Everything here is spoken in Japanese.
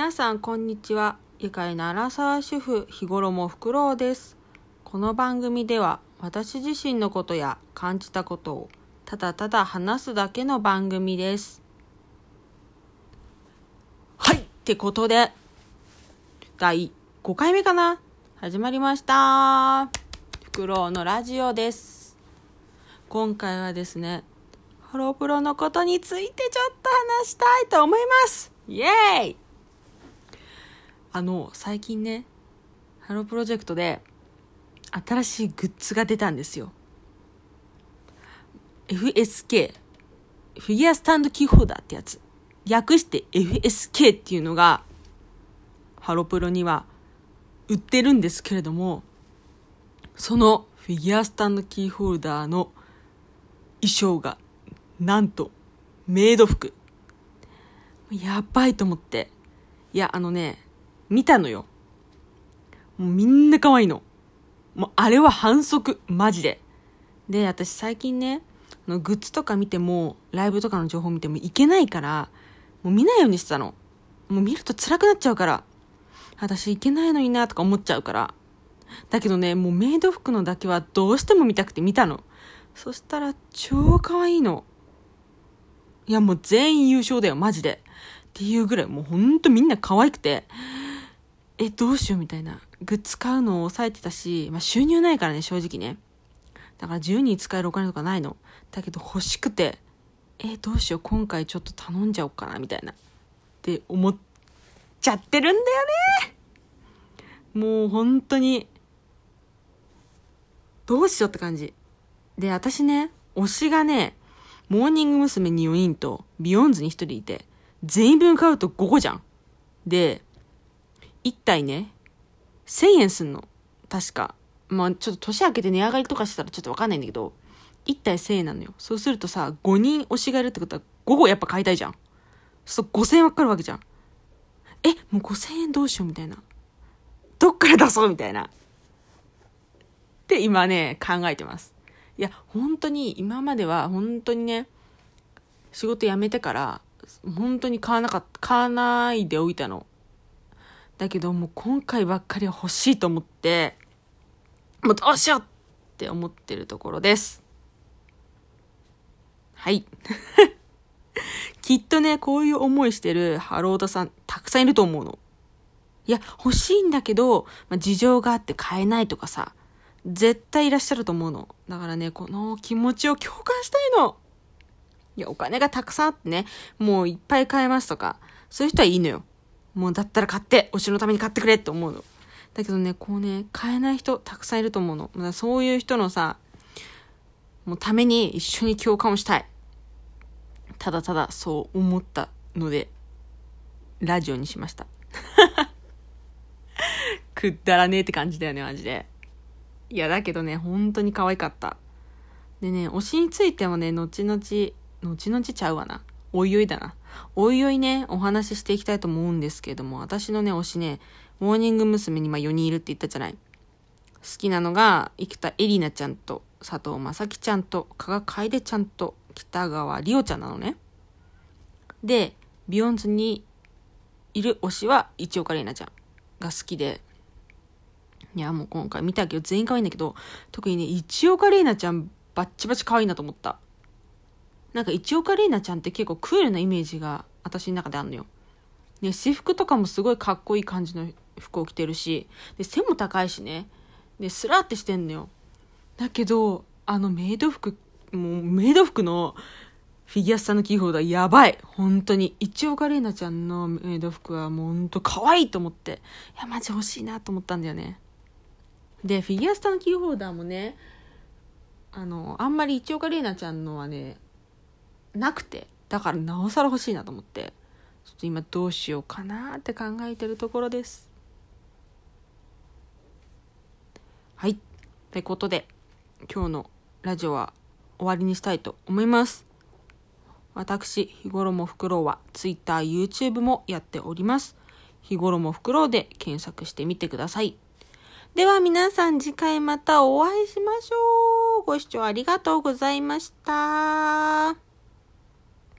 皆さんこんにちは。愉快な荒沢主婦日頃もフクロウです。この番組では私自身のことや感じたことをただただ話すだけの番組です。はい。ってことで第5回目かな？始まりました。フクロウのラジオです。今回はですねハロープロのことについてちょっと話したいと思います。イエーイ。あの、最近ね、ハロープロジェクトで新しいグッズが出たんですよ。FSK、フィギュアスタンドキーホルダーってやつ。略して FSK っていうのが、ハロプロには売ってるんですけれども、そのフィギュアスタンドキーホルダーの衣装が、なんと、メイド服。やばいと思って。いや、あのね、見たのよ。もうみんな可愛いの。もうあれは反則、マジで。で、私最近ね、あのグッズとか見ても、ライブとかの情報見てもいけないから、もう見ないようにしてたの。もう見ると辛くなっちゃうから。私いけないのになとか思っちゃうから。だけどね、もうメイド服のだけはどうしても見たくて見たの。そしたら超可愛いの。いやもう全員優勝だよ、マジで。っていうぐらいもうほんとみんな可愛くて。え、どうしようみたいな。グッズ買うのを抑えてたし、まあ収入ないからね、正直ね。だから自由に使えるお金とかないの。だけど欲しくて、え、どうしよう、今回ちょっと頼んじゃおうかな、みたいな。って思っちゃってるんだよね。もう本当に、どうしようって感じ。で、私ね、推しがね、モーニング娘。に4人と、 BEYOOOOONDS に1人いて、全員分買うと5個じゃん。で、1体ね、1000円すんの。確か。まあちょっと年明けて値上がりとかしたらちょっとわかんないんだけど、1体1000円なのよ。そうするとさ、5人推しがいるってことは5個やっぱ買いたいじゃん。そう5000円わかるわけじゃん。え、もう5000円どうしようみたいな。どっから出そうみたいな。って今ね、考えてます。いや、本当に今までは本当にね、仕事辞めてから、本当に買わなかった、買わないでおいたの。だけどもう今回ばっかりは欲しいと思って、もうどうしようって思ってるところです。はい。きっとね、こういう思いしてるハロードさんたくさんいると思うの。いや、欲しいんだけど、まあ、事情があって買えないとかさ、絶対いらっしゃると思うの。だからね、この気持ちを共感したいの。いや、お金がたくさんあってね、もういっぱい買えますとか、そういう人はいいのよ。もうだったら買って、推しのために買ってくれって思うの。だけどね、こうね、買えない人たくさんいると思うの。だそういう人のさ、もうために一緒に共感をしたい。ただただそう思ったので、ラジオにしました。くったらねえって感じだよね、マジで。いや、だけどね、本当に可愛かった。でね、推しについてもね、後々、後々ちゃうわな。おいおいだな。おいおいね、お話ししていきたいと思うんですけれども、私のね、推しね、モーニング娘。にま4人いるって言ったじゃない。好きなのが、生田絵里奈ちゃんと、佐藤正樹ちゃんと、加賀楓ちゃんと、北川里央ちゃんなのね。で、ビヨンズにいる推しは、一岡玲奈ちゃんが好きで、いや、もう今回見たけど全員可愛いんだけど、特にね、一岡玲奈ちゃんバッチバチ可愛いなと思った。なんか一岡玲奈ちゃんって結構クールなイメージが私の中であるのよ。ね、私服とかもすごいかっこいい感じの服を着てるし、で、背も高いしね。で、スラーってしてんのよ。だけど、あのメイド服、もうメイド服のフィギュアスタのキーホルダーやばい本当に。一岡玲奈ちゃんのメイド服はもうほんと可愛いと思って。いや、マジ欲しいなと思ったんだよね。で、フィギュアスタのキーホルダーもね、あの、あんまり一岡玲奈ちゃんのはね、なくてだからなおさら欲しいなと思ってちょっと今どうしようかなって考えてるところです。はい。ということで今日のラジオは終わりにしたいと思います。私日頃もフクロウは Twitter、YouTube もやっております。日頃もフクロウで検索してみてください。では皆さん次回またお会いしましょう。ご視聴ありがとうございました。